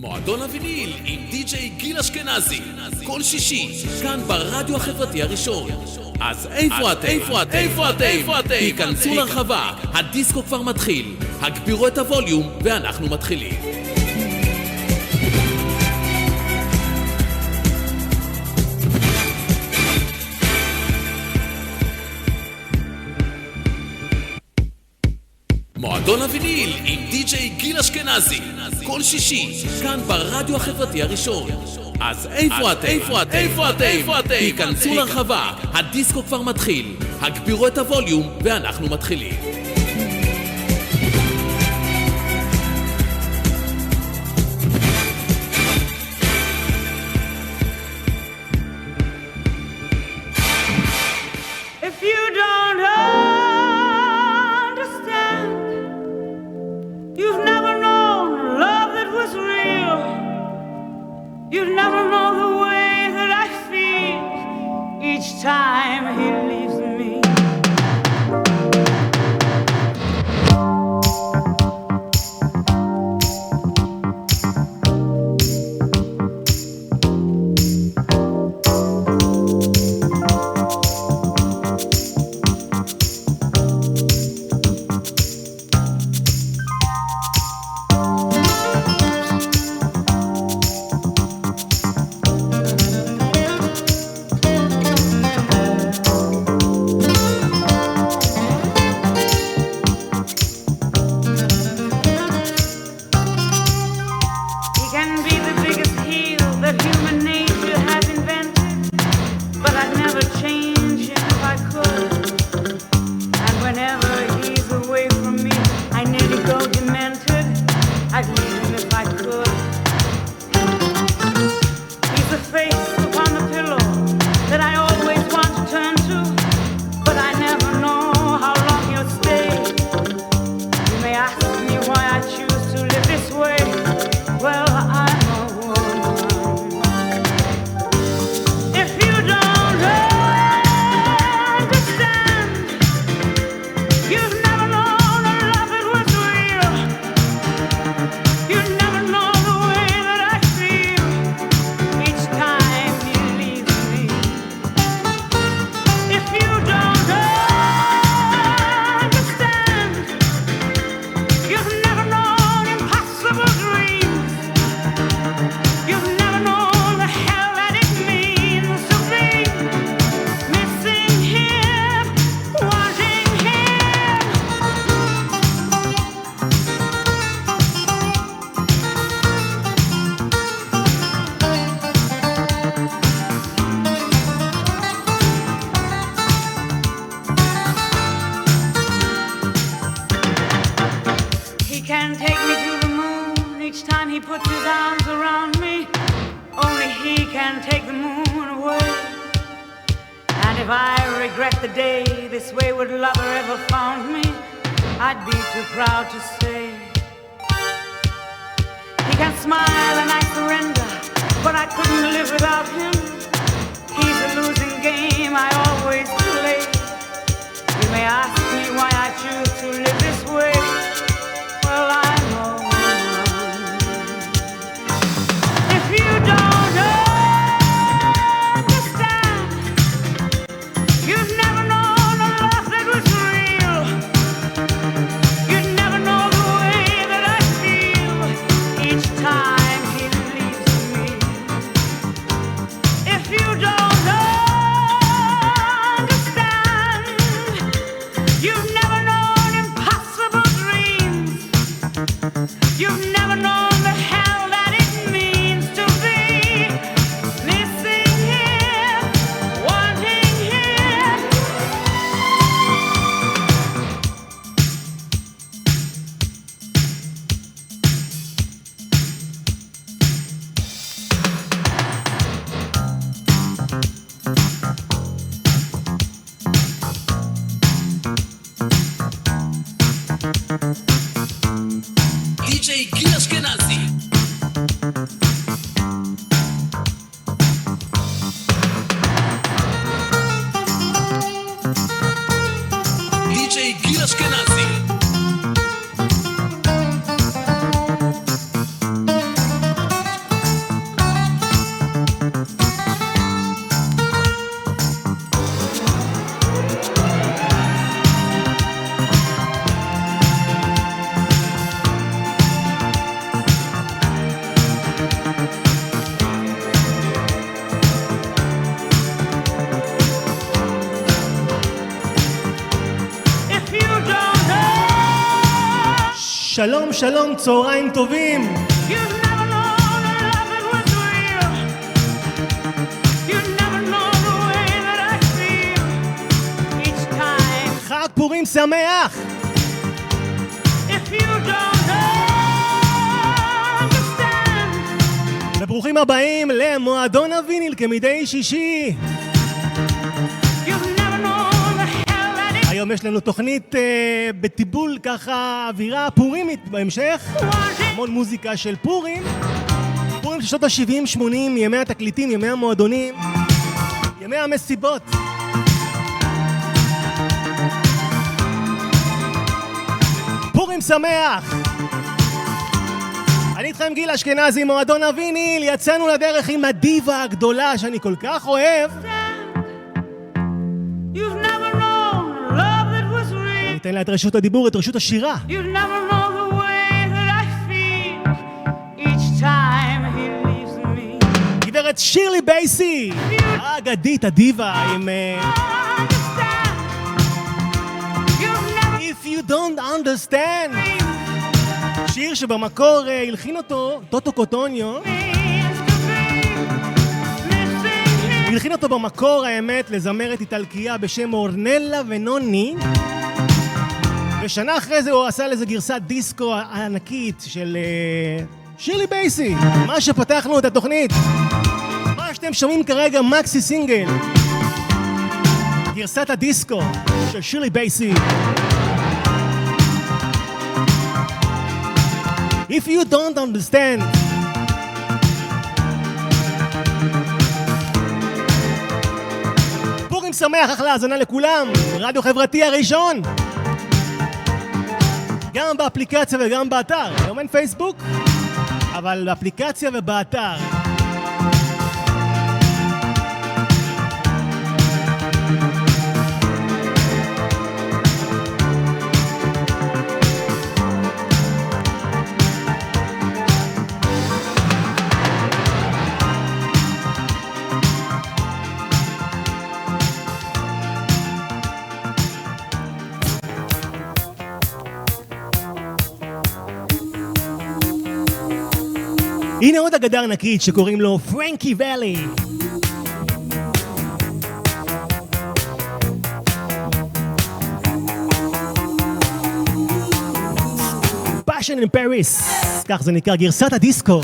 מועדון הוויניל עם די.ג'יי גיל אשכנזי כל שישי, כאן ברדיו החברתי הראשון אז איפה אתם? איפה אתם? איפה אתם? איפה אתם? היכנסו לרחבה, הדיסקו כבר מתחיל הגבירו את הווליום ואנחנו מתחילים מועדון הוויניל עם די.ג'יי גיל אשכנזי. כל שישי, כאן ברדיו החברתי הראשון. אז איפה אתם? איפה אתם? איפה אתם? איפה אתם? היכנסו לרחבה, הדיסקו כבר מתחיל. הגבירו את הווליום ואנחנו מתחילים. שלום, שלום, צהריים טובים. חג פורים שמח! וברוכים הבאים למועדון הוויניל כמדי שישי. היום יש לנו תוכנית אה, בטיבול ככה אווירה פורימית בהמשך. המון מוזיקה של פורים. פורים של שנות ה-70-80, ימי התקליטים, ימי המועדונים, ימי המסיבות. פורים שמח! אני איתכם גיל אשכנזי, מועדון הוויניל, יצאנו לדרך עם הדיבה הגדולה שאני כל כך אוהב. ניתן לה את רשות הדיבור, את רשות השירה. גברת שירלי בייסי, האגדית, הדיבה, עם... אה, If you don't understand שיר שבמקור אה, הלחין אותו טוטו קוטוניו. הלחין אותו במקור האמת לזמרת איטלקייה בשם אורנלה ונוני ושנה אחרי זה הוא עשה לזה גרסת דיסקו ענקית של אה, שירלי בייסי. מה שפתחנו את התוכנית. מה שאתם שומעים כרגע מקסי סינגל. גרסת הדיסקו של שירלי בייסי. If you don't understand. פורים שמח, אחלה האזנה לכולם, רדיו חברתי הראשון גם באפליקציה וגם באתר, היום אין פייסבוק, אבל באפליקציה ובאתר הנה עוד אגדה ענקית שקוראים לו פרנקי ואלי. Passion for Paris, כך זה נקרא גרסת הדיסקו.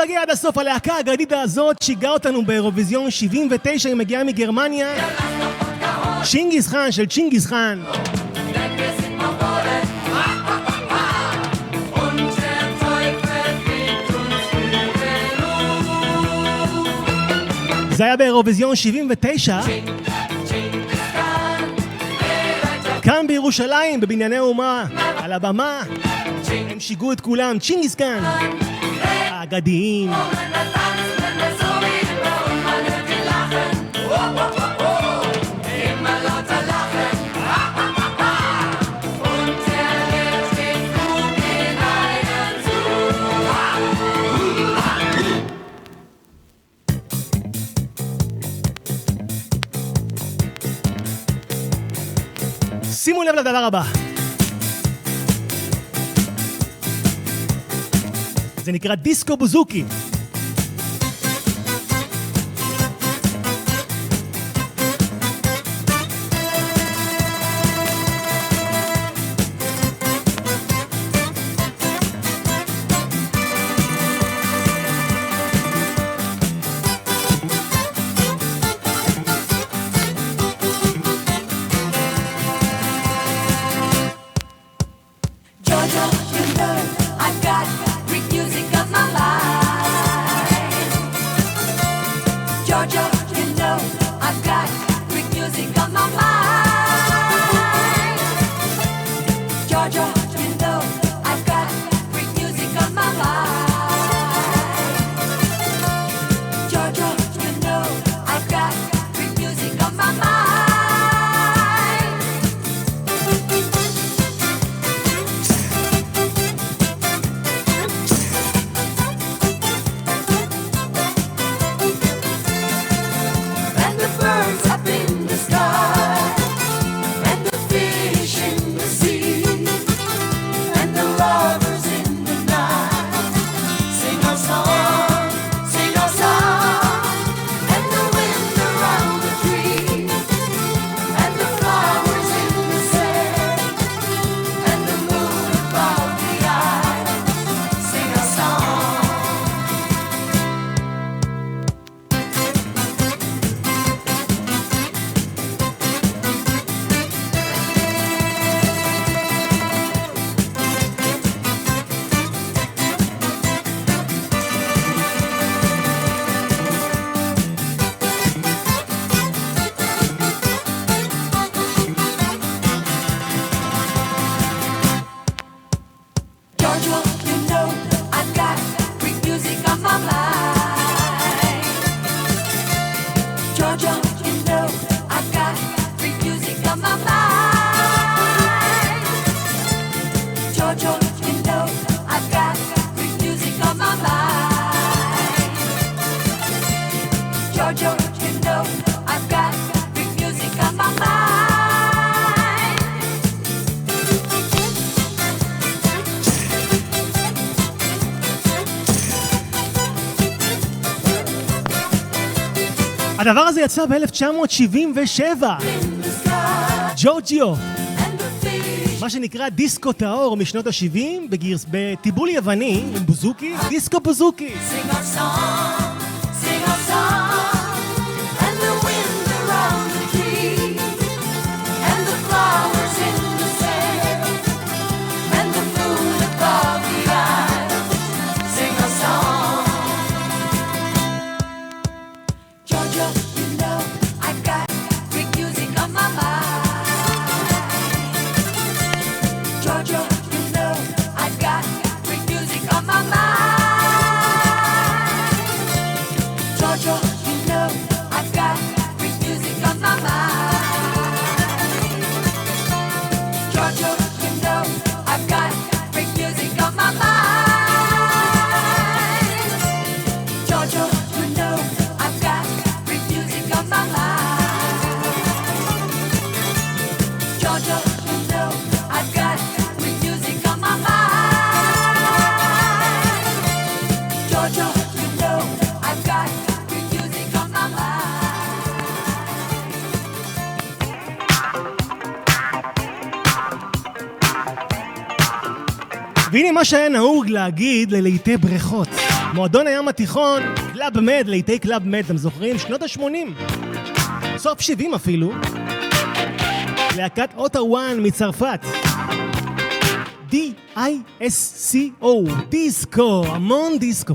להגיע עד הסוף. הלהקה האגדית הזאת שיגעה אותנו באירוויזיון 79, היא מגיעה מגרמניה. צ'ינגיס חאן של צ'ינגיס חאן. זה היה באירוויזיון 79. כאן בירושלים, בבנייני אומה, על הבמה, הם שיגעו את כולם, צ'ינגיס חאן. האגדיים. שימו לב לדבר הבא. זה נקרא דיסקו בוזוקי. הזה יצא ב-1977. ג'ורג'יו. מה שנקרא דיסקו טהור משנות ה-70, בטיבול יווני עם בוזוקי, דיסקו בוזוקי. Sing our song. והנה מה שהיה נהוג להגיד ללהיטי בריכות. מועדון הים התיכון, Club Med, להיטי Club Med, אתם זוכרים? שנות ה-80. סוף 70 אפילו. להקת Ottawan מצרפת. D-I-S-C-O, דיסקו, המון דיסקו.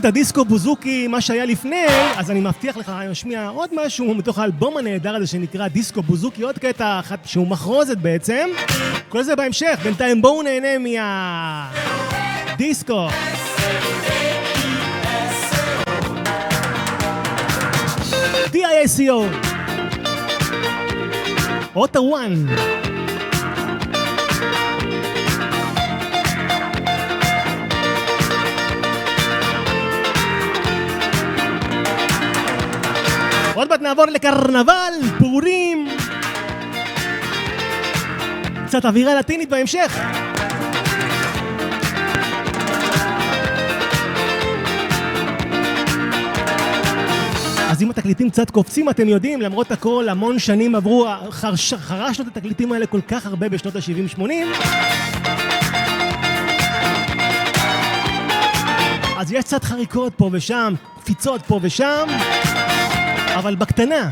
את הדיסקו בוזוקי, מה שהיה לפני, אז אני מבטיח לך, אני משמיע עוד משהו מתוך האלבום הנהדר הזה שנקרא דיסקו בוזוקי, עוד קטע אחת שהוא מחרוזת בעצם. כל זה בהמשך, בינתיים בואו נהנה מה... דיסקו. D-I-A-C-O. אוטה עוד מעט נעבור לקרנבל, פורים. קצת אווירה לטינית בהמשך. אז אם התקליטים קצת קופצים, אתם יודעים, למרות הכל, המון שנים עברו, חרש, חרשנו את התקליטים האלה כל כך הרבה בשנות ה-70-80. אז יש קצת חריקות פה ושם, קפיצות פה ושם, אבל בקטנה.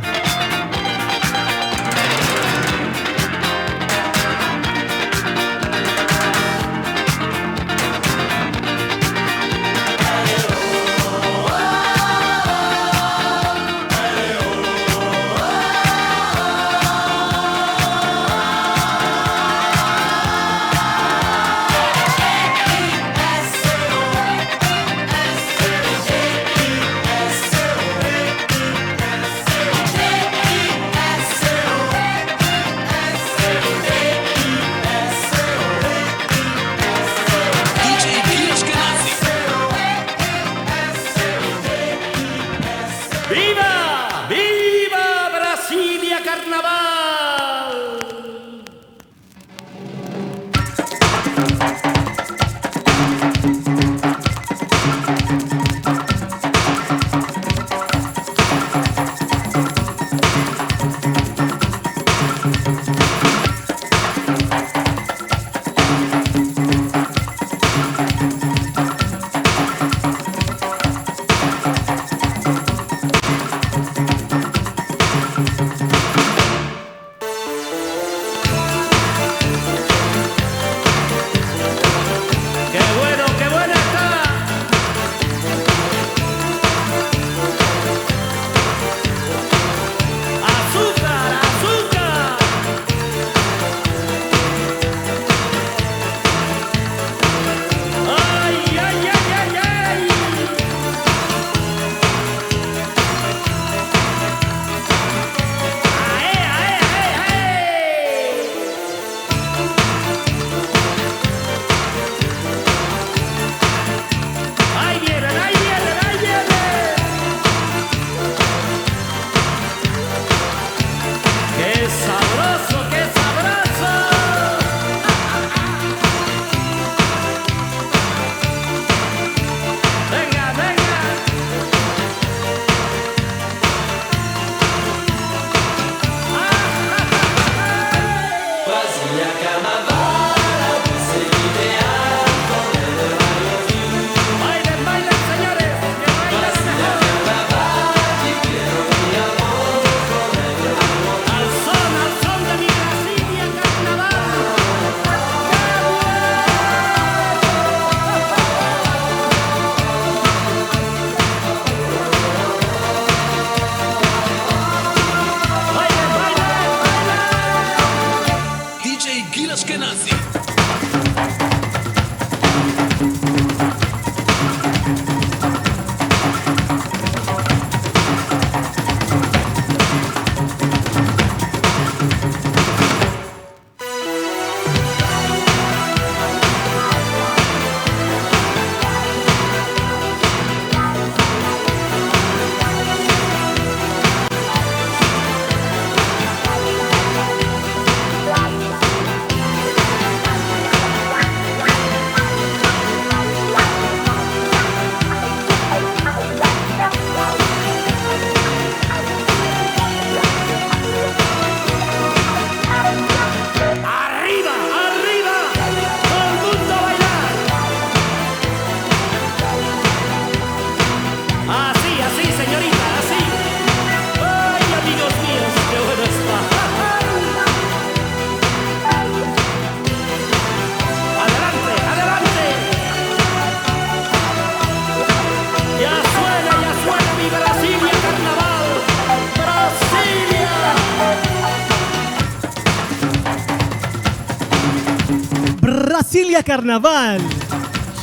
ברסיליה קרנבל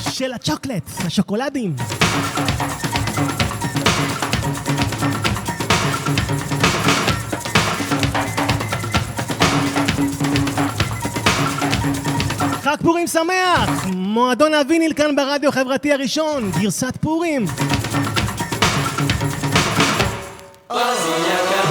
של הצ'וקלט, השוקולדים. חג פורים שמח! מועדון הוויניל כאן ברדיו החברתי הראשון, גרסת פורים. Azúcar,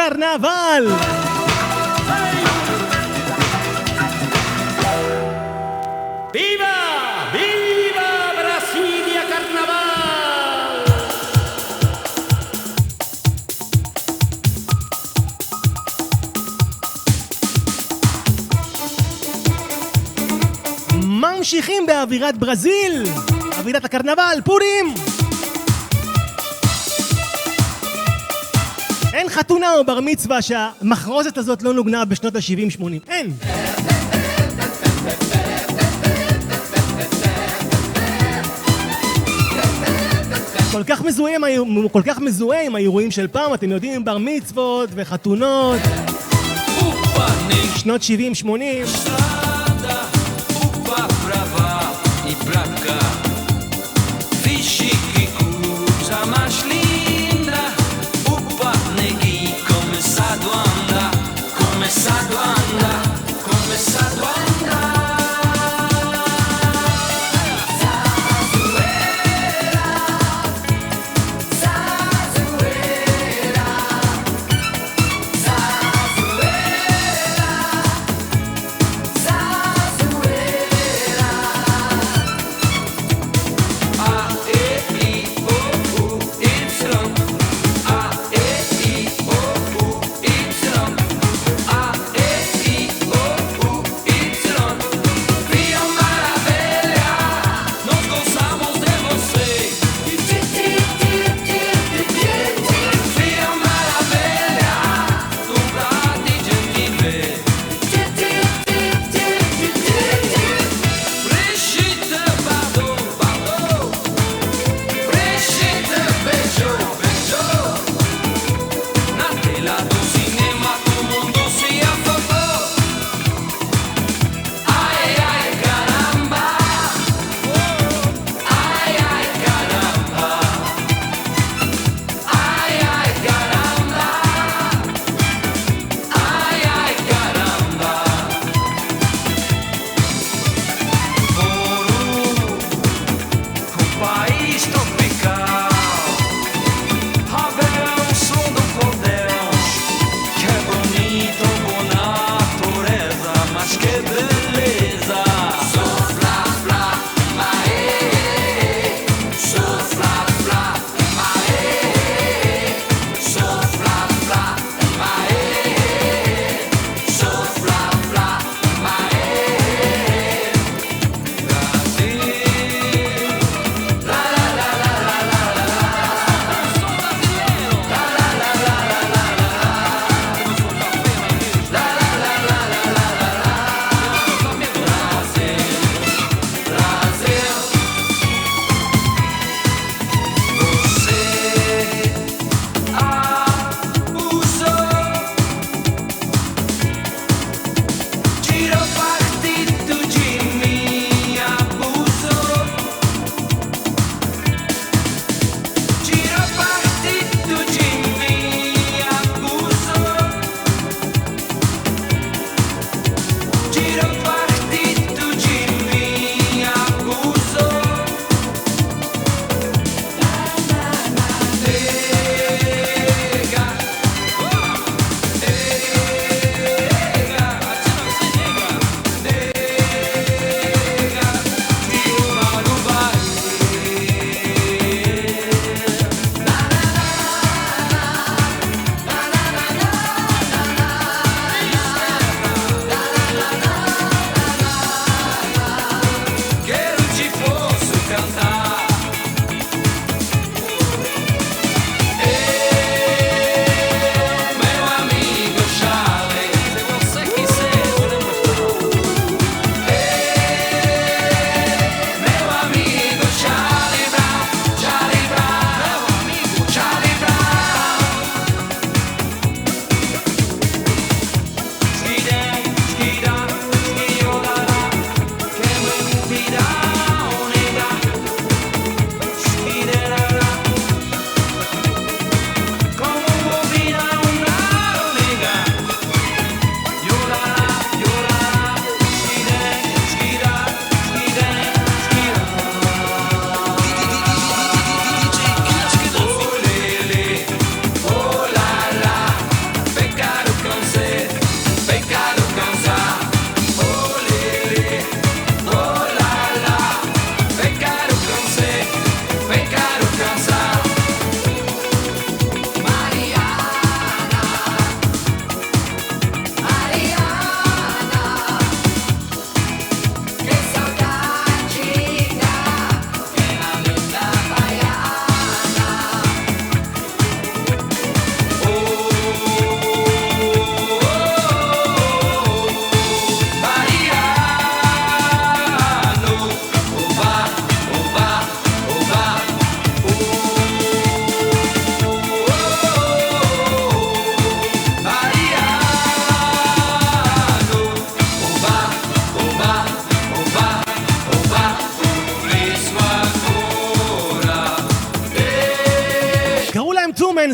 קרנבל! ¡Viva! ¡Viva Brasilia Carnaval! ממשיכים באווירת ברזיל! אווירת הקרנבל, פורים! חתונה או בר מצווה שהמחרוזת הזאת לא נוגנה בשנות ה-70-80. אין! כל כך מזוהה עם כל כך מזוהה עם האירועים של פעם, אתם יודעים, בר מצוות וחתונות, שנות 70-80.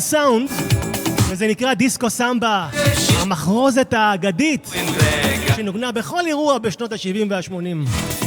סאונד, וזה נקרא דיסקו סמבה, המחרוזת האגדית שנוגנה בכל אירוע בשנות ה-70 וה-80.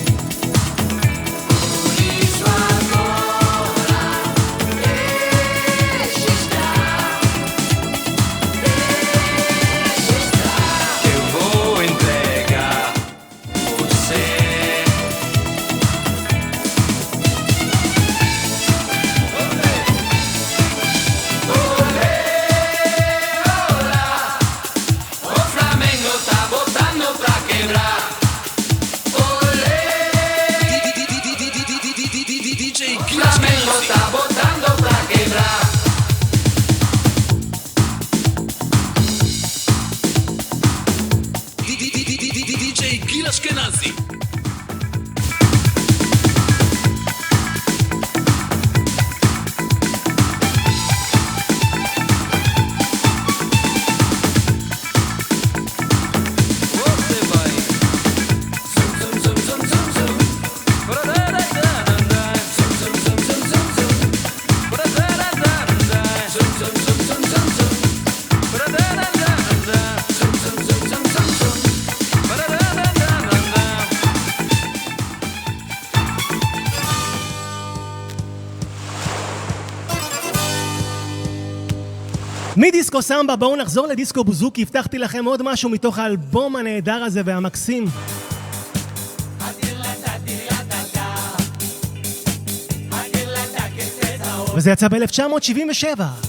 מדיסקו סמבה בואו נחזור לדיסקו בוזוקי, הבטחתי לכם עוד משהו מתוך האלבום הנהדר הזה והמקסים. וזה יצא ב-1977.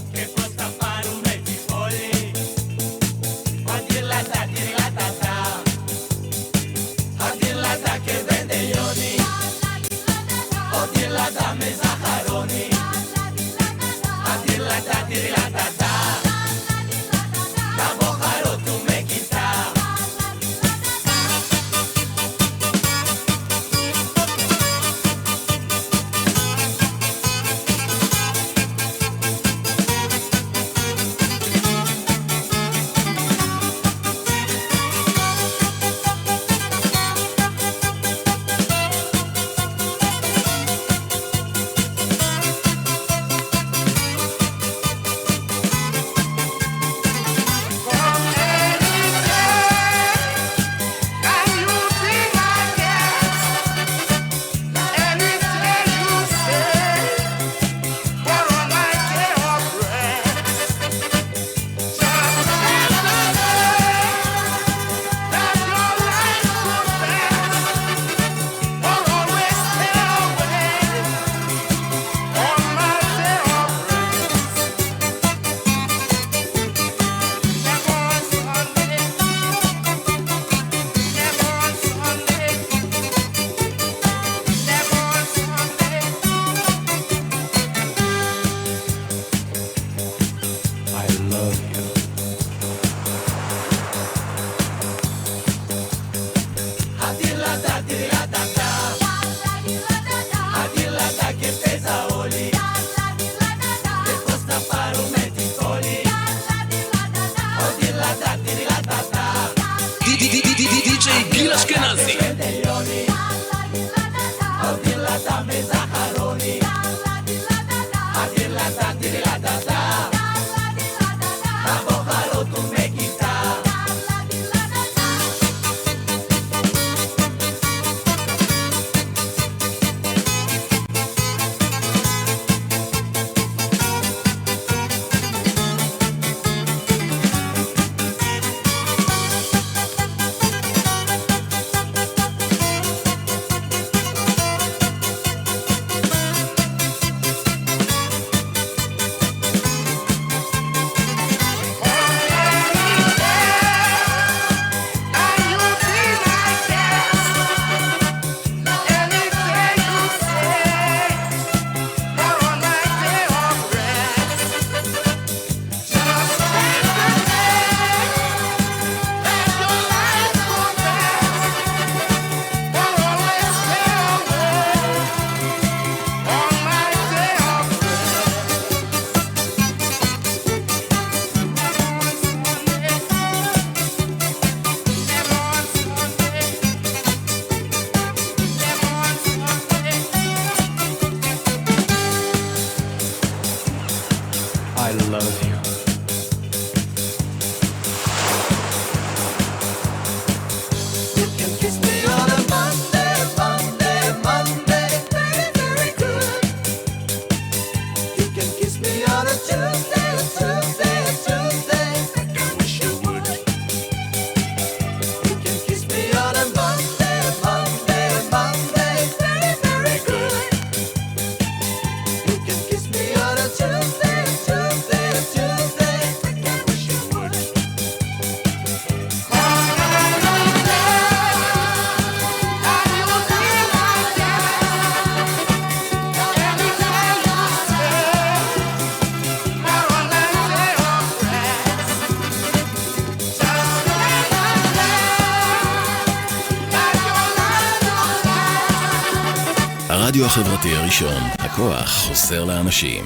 הרדיו החברתי הראשון, הכוח חוסר לאנשים.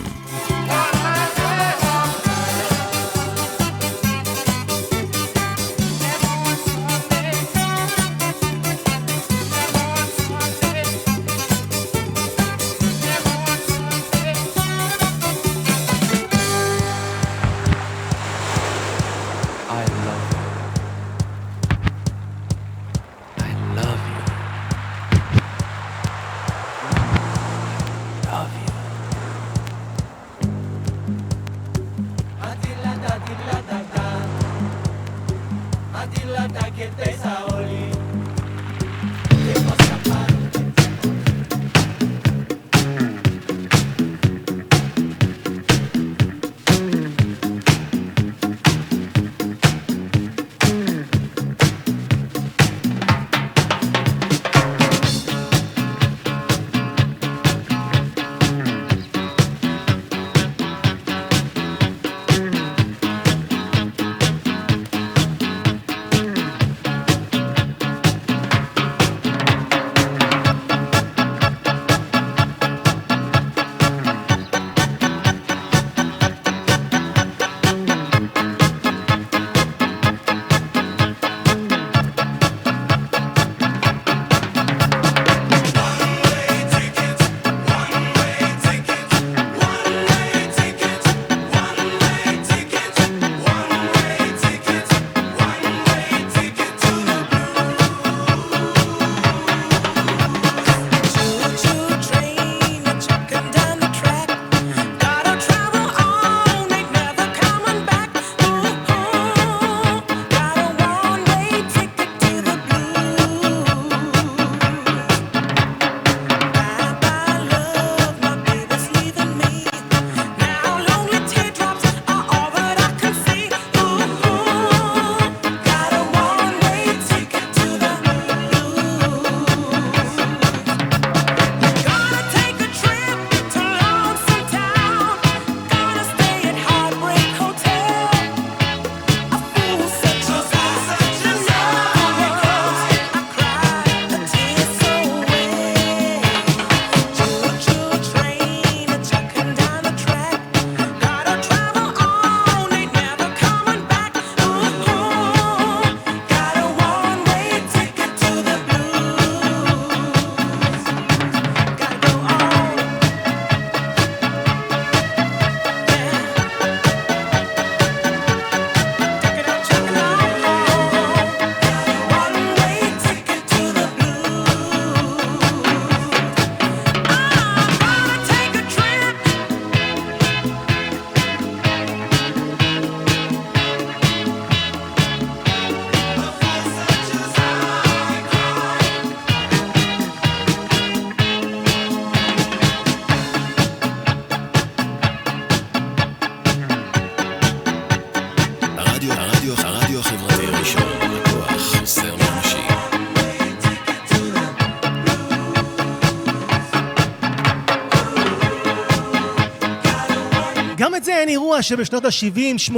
שבשנות ה-70-80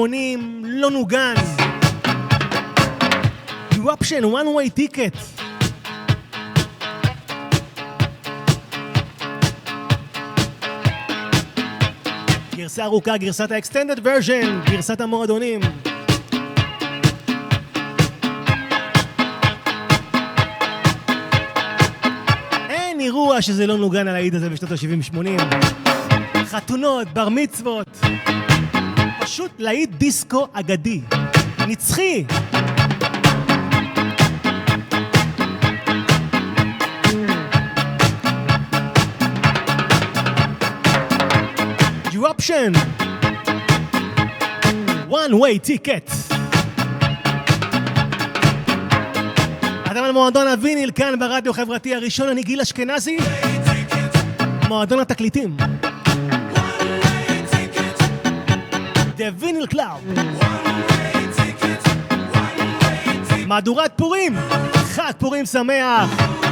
לא נוגן. Eruption, one way ticket. גרסה ארוכה, גרסת ה-extended version, גרסת המועדונים. אין אירוע שזה לא נוגן על האיד הזה בשנות ה-70-80. חתונות, בר מצוות. פשוט להיט דיסקו אגדי. נצחי. Eruption. one way ticket. אתם על מועדון הוויניל כאן ברדיו החברתי הראשון, אני גיל אשכנזי. מועדון התקליטים. The Vinyl Club. מהדורת פורים! חג פורים שמח!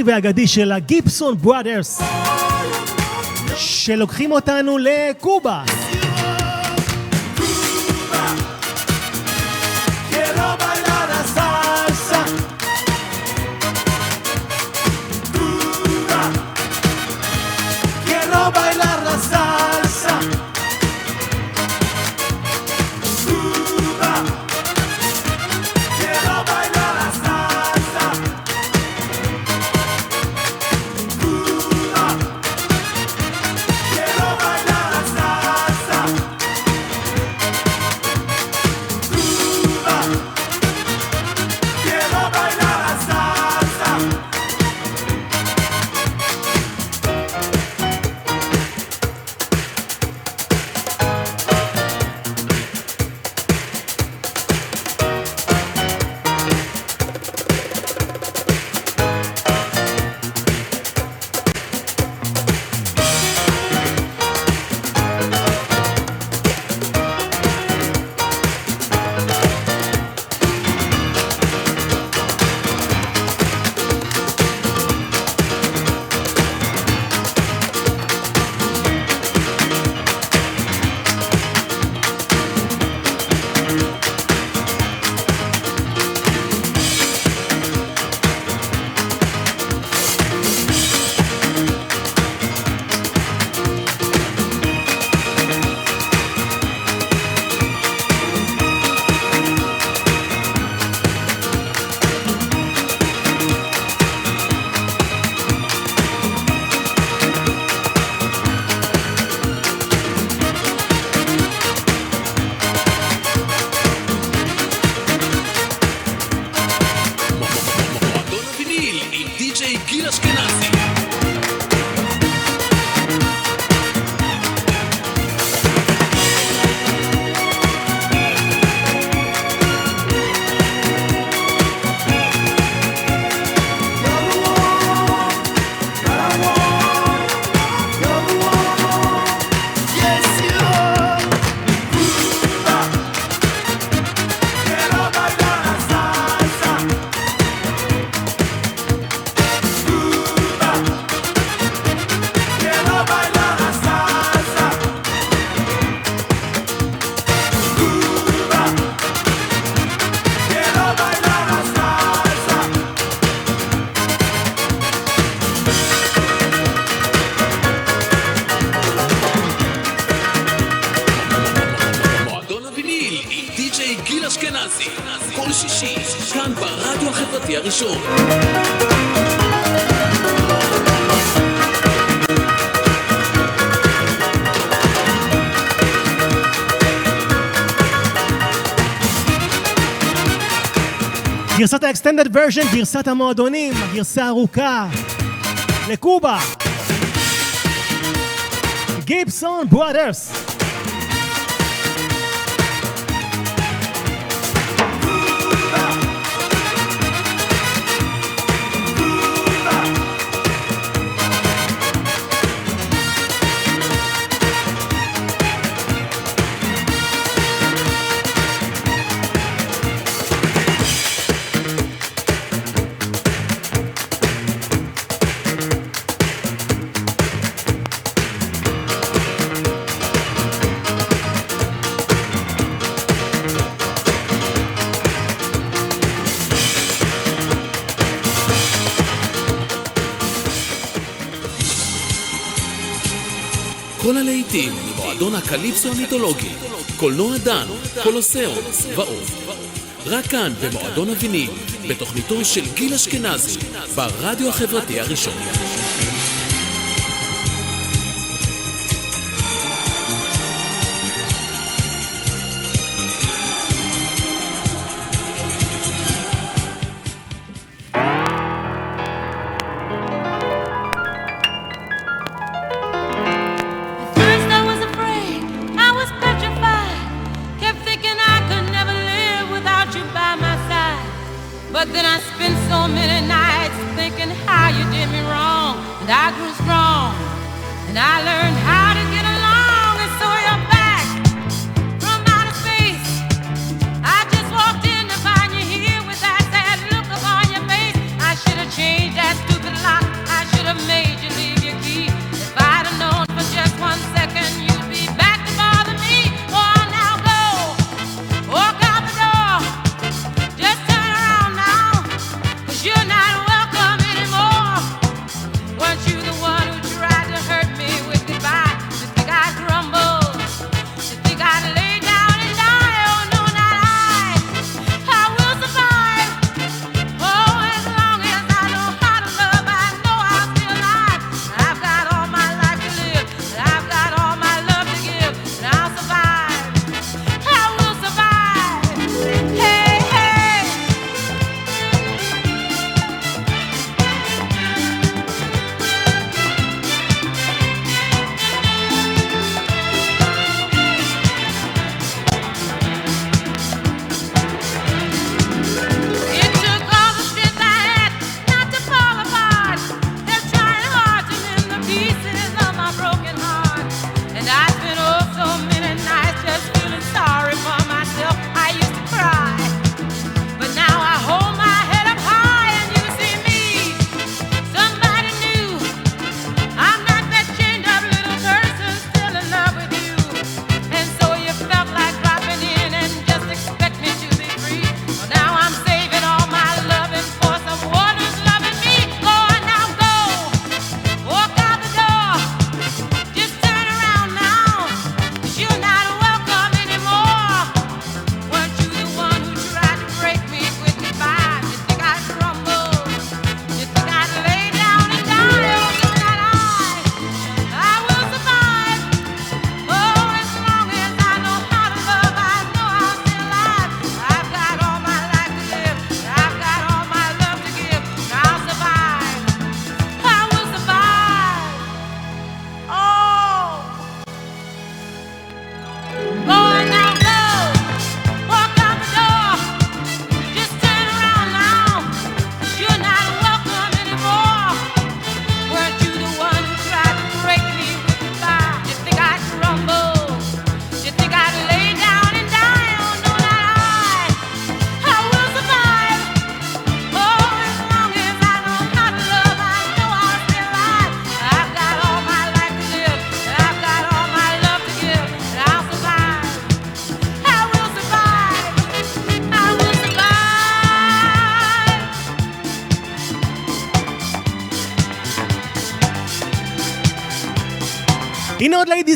המקורי והאגדי של הגיבסון בראדרס, שלוקחים אותנו לקובה. אקסטנדד Version, גרסת המועדונים, הגרסה הארוכה, לקובה. גיבסון ברודרס. מועדון הקליפסו המיתולוגי, קולנוע דן, קולוסיאום ועוד. רק כאן, במועדון הוויניל, בתוכניתו של גיל אשכנזי, ברדיו החברתי הראשון.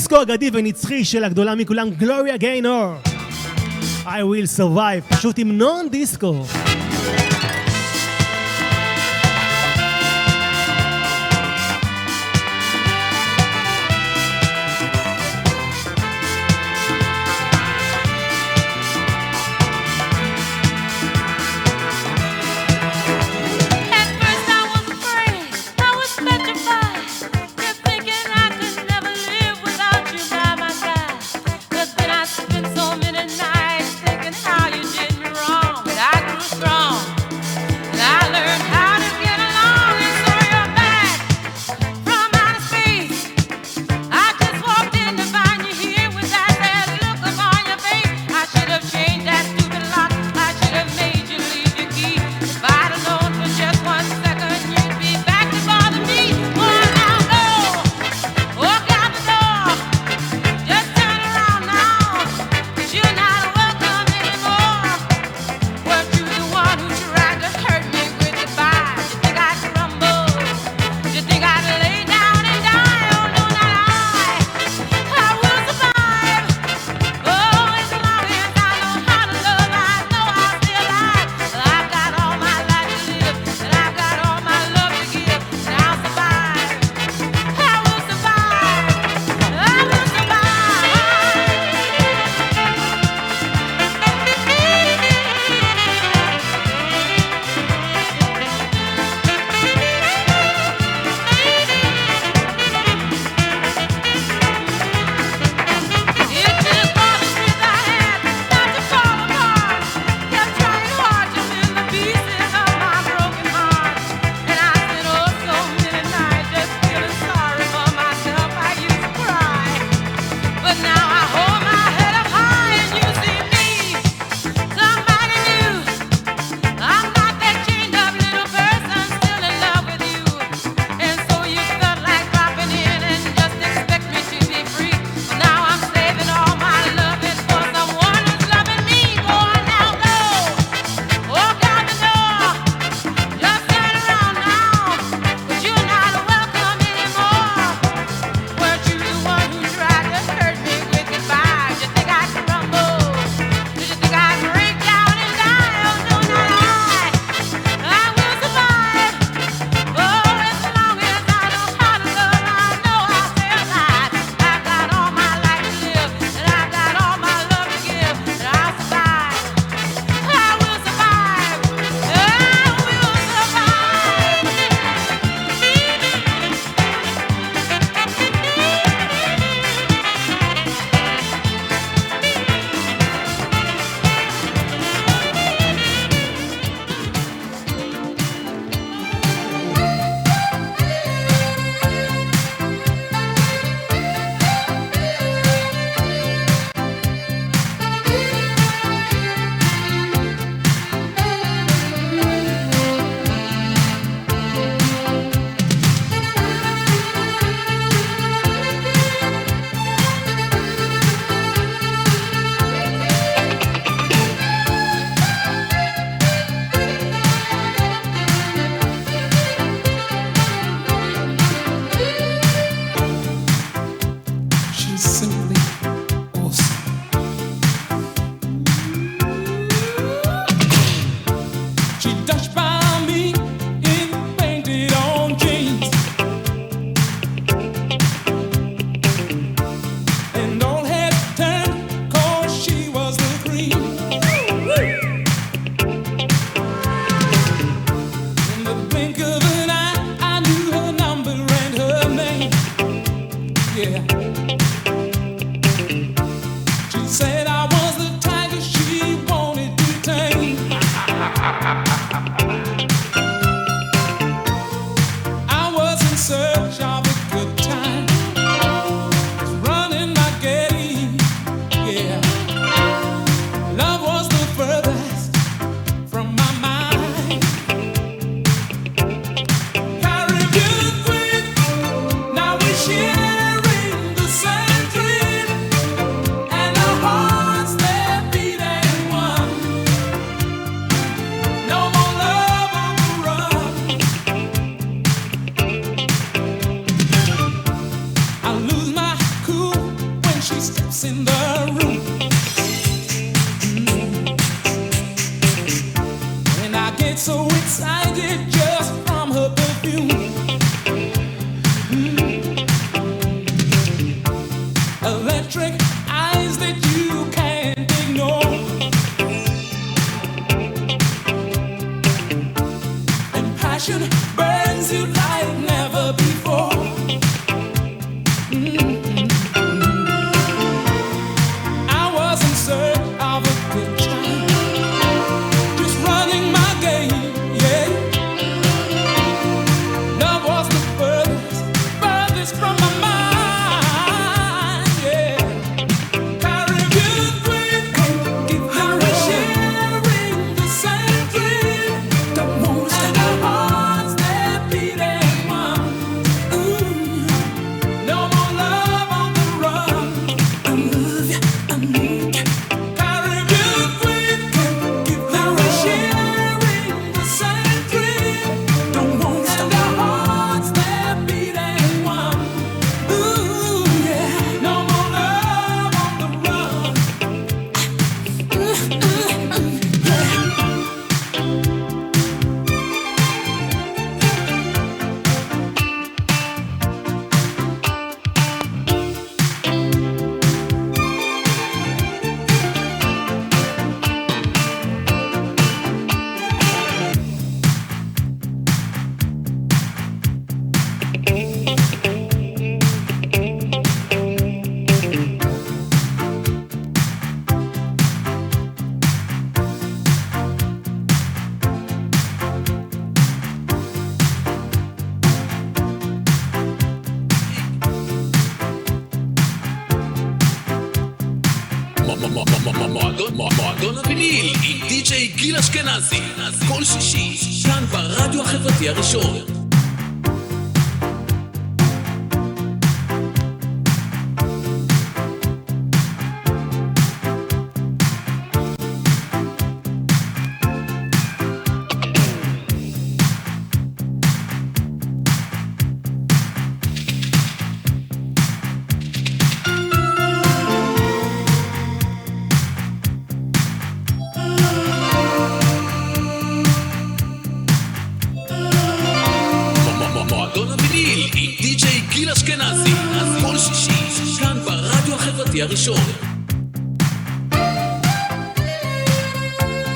דיסקו אגדי ונצחי של הגדולה מכולם, גלוריה גיינור. I will survive, פשוט המנון דיסקו.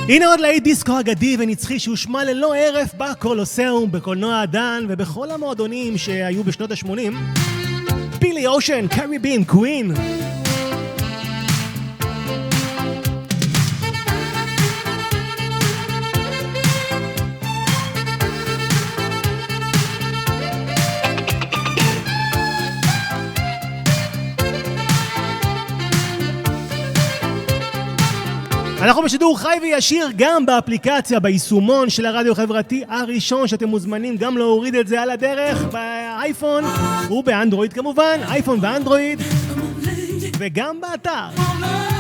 הנה עוד להיט דיסקו אגדי ונצחי שהושמע ללא הרף בקולוסיאום, בקולנוע הדן ובכל המועדונים שהיו בשנות ה-80. פילי אושן, קרי בין, קווין. אנחנו בשידור חי וישיר גם באפליקציה, ביישומון של הרדיו החברתי הראשון, שאתם מוזמנים גם להוריד את זה על הדרך, באייפון ובאנדרואיד כמובן, אייפון ואנדרואיד, וגם באתר.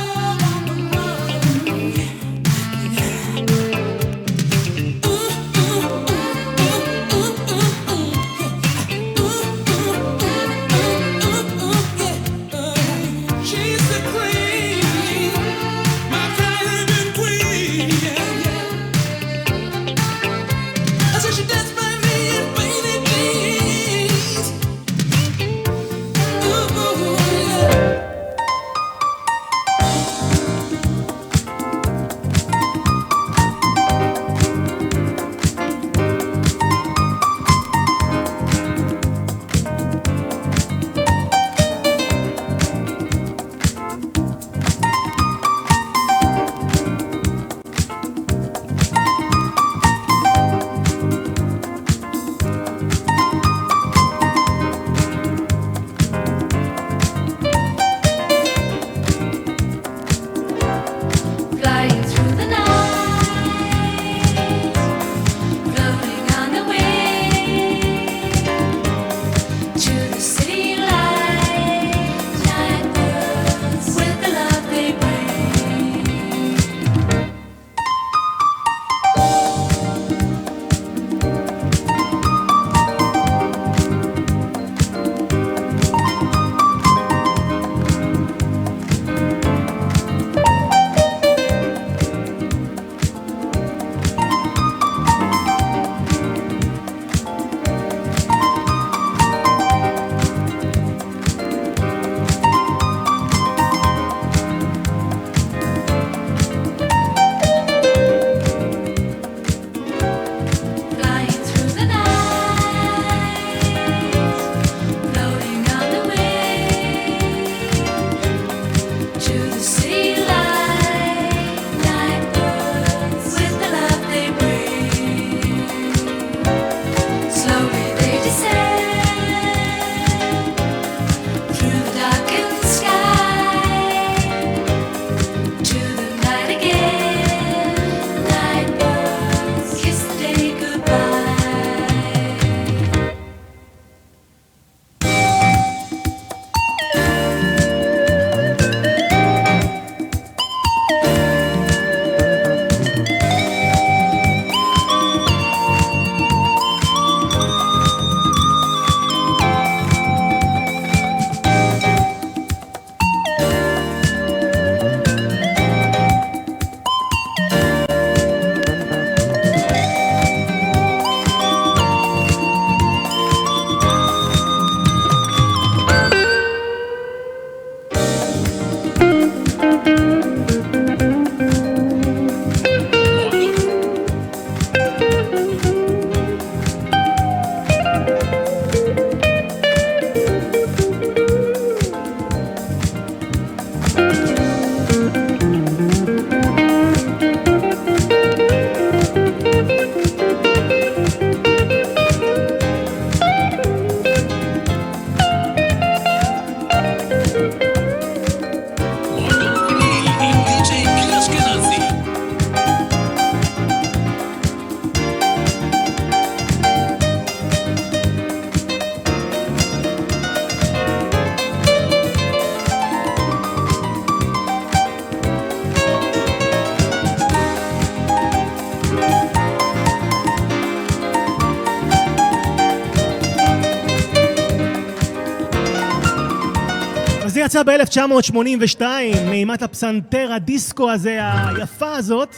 יצא ב-1982, מאימת הפסנתר הדיסקו הזה, היפה הזאת.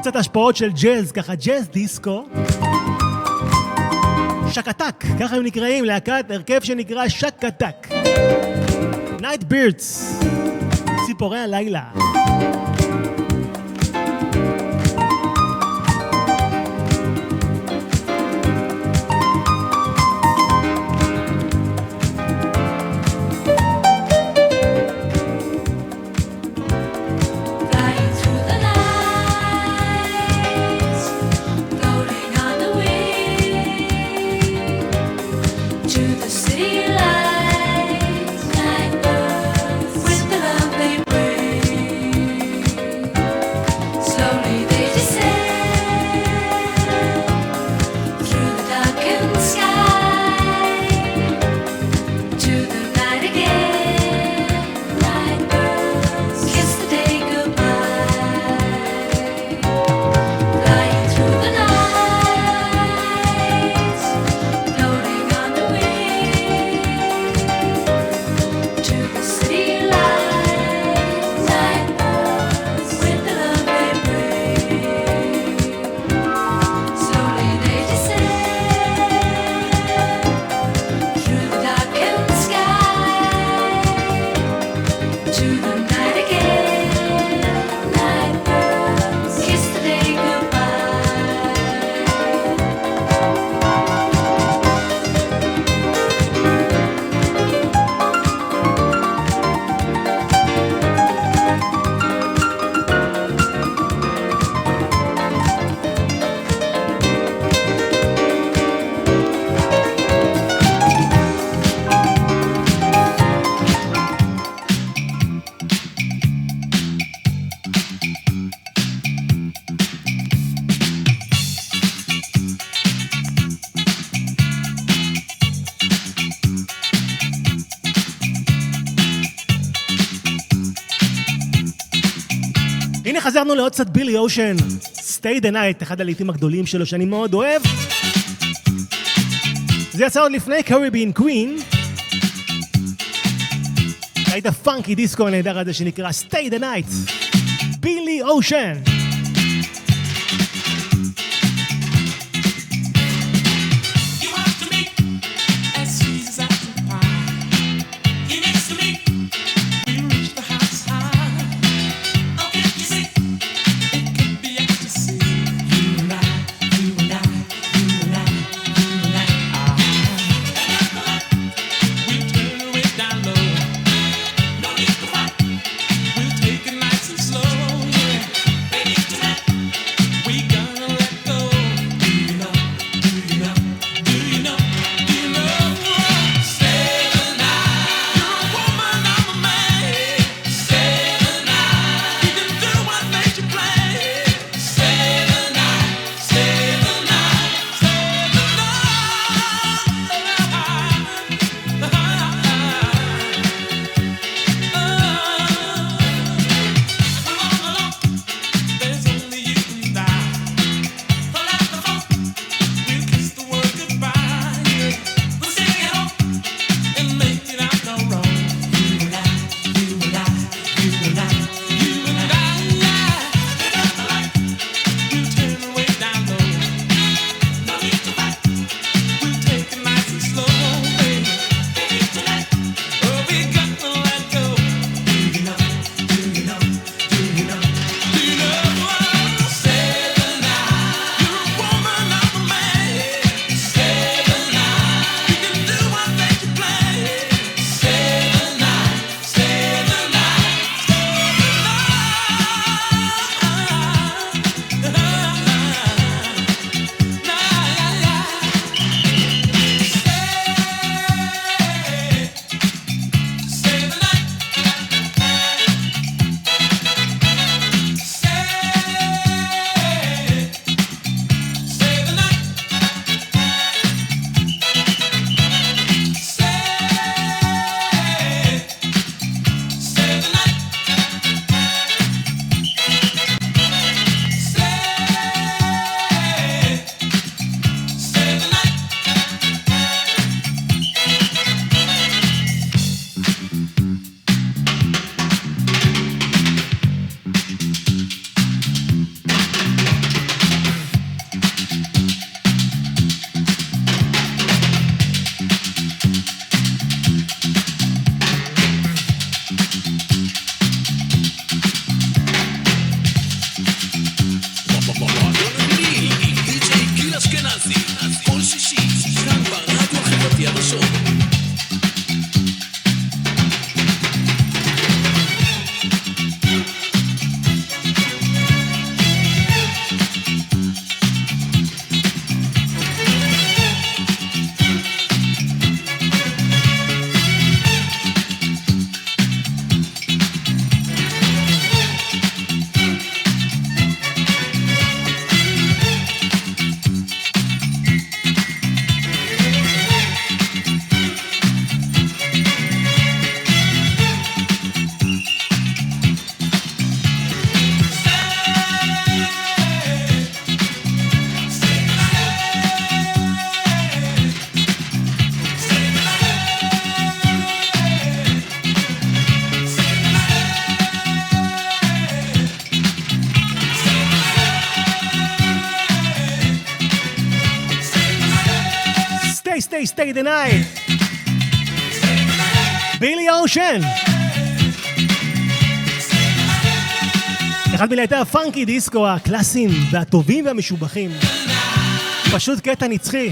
קצת השפעות של ג'אז, ככה ג'אז דיסקו. Shakatak, ככה הם נקראים, להקת הרכב שנקרא Shakatak. Night Birds, ציפורי הלילה. חזרנו לעוד קצת בילי אושן, Stay the Night, אחד הלעיתים הגדולים שלו שאני מאוד אוהב. זה יצא עוד לפני קריבין קווין. היית פאנקי דיסקו הנהדר הזה שנקרא Stay the Night. בילי אושן. Stay the night. בילי אושן. אחד מלהיטי הפאנקי דיסקו הקלאסיים והטובים והמשובחים. פשוט קטע נצחי.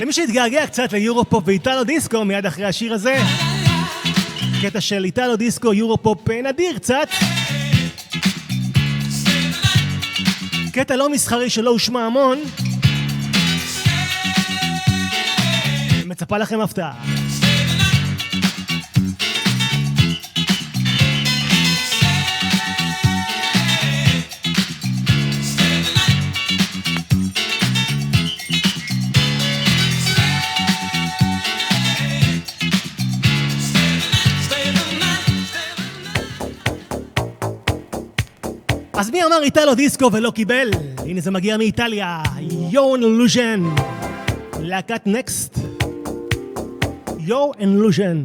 למי שהתגעגע קצת ליורו-פופ ואיטלו דיסקו מיד אחרי השיר הזה, קטע של איטלו דיסקו יורו-פופ אה, נדיר קצת. קטע לא מסחרי שלא הושמע המון. מצפה לכם הפתעה. אז מי אמר איטלו דיסקו ולא קיבל? הנה זה מגיע מאיטליה, יו אנלוז'ן. להקת נקסט. יו אנלוז'ן.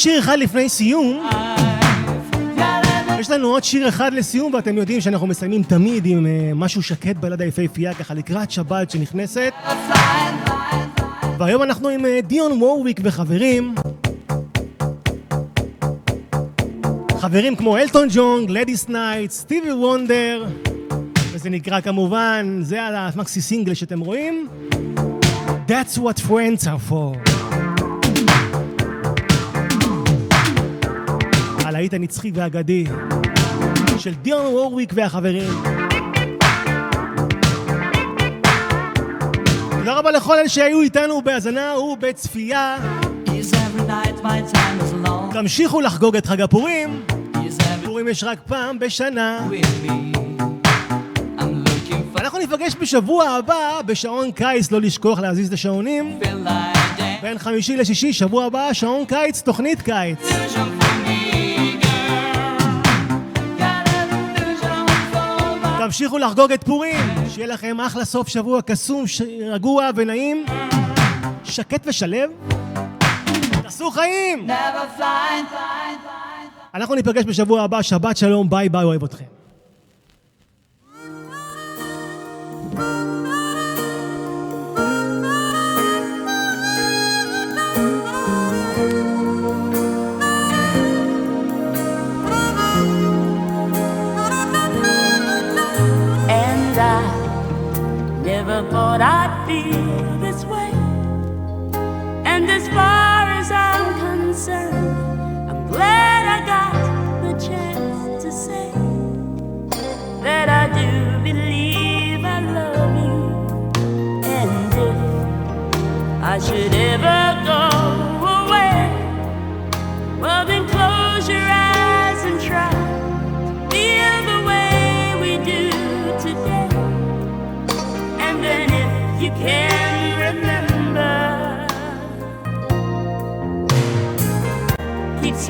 שיר אחד לפני סיום. יש לנו עוד שיר אחד לסיום, ואתם יודעים שאנחנו מסיימים תמיד עם אה, משהו שקט בלדה יפהפייה, ככה לקראת שבת שנכנסת. והיום אנחנו עם אה, דיון וורוויק וחברים. חברים כמו אלטון ג'ון, גלדיס נייט, סטיבי וונדר, וזה נקרא כמובן, זה על ה maxi single שאתם רואים. That's what friends are for. הלהיט הנצחי והאגדי של דיון וורוויק והחברים. תודה רבה לכל אלה שהיו איתנו בהאזנה ובצפייה. תמשיכו לחגוג את חג הפורים. פורים יש רק פעם בשנה. אנחנו נפגש בשבוע הבא בשעון קיץ, לא לשכוח להזיז את השעונים. בין חמישי לשישי, שבוע הבא, שעון קיץ, תוכנית קיץ. תמשיכו לחגוג את פורים, שיהיה לכם אחלה סוף שבוע קסום, ש... רגוע ונעים, שקט ושלב. תעשו חיים! אנחנו ניפגש בשבוע הבא, שבת שלום, ביי ביי, אוהב אתכם. thought I'd feel this way. And as far as I'm concerned, I'm glad I got the chance to say that I do believe I love you. And if I should ever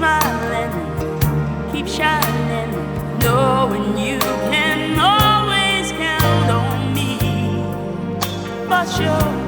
smiling, keep shining, knowing you can always count on me for sure.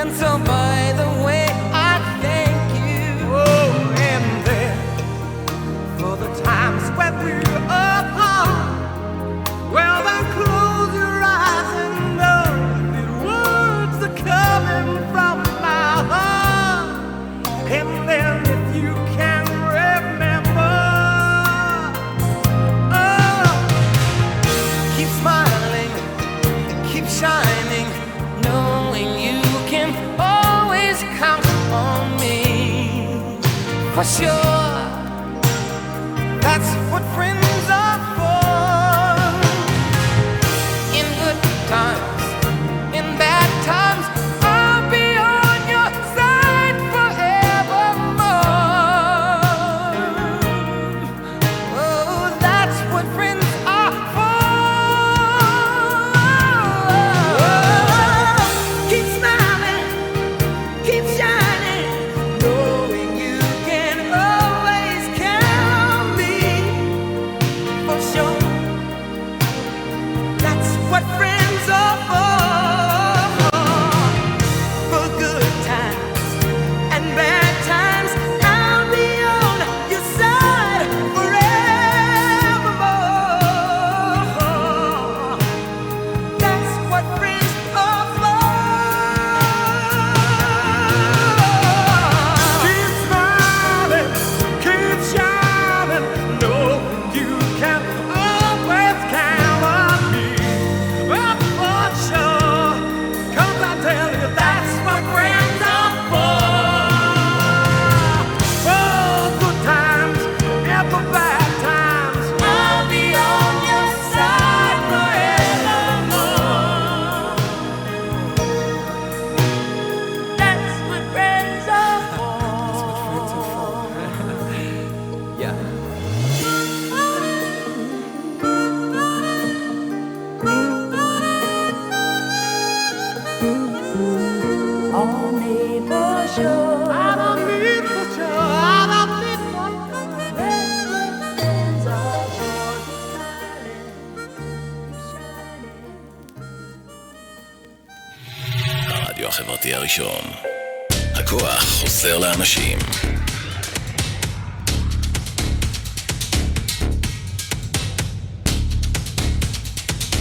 and somebody show.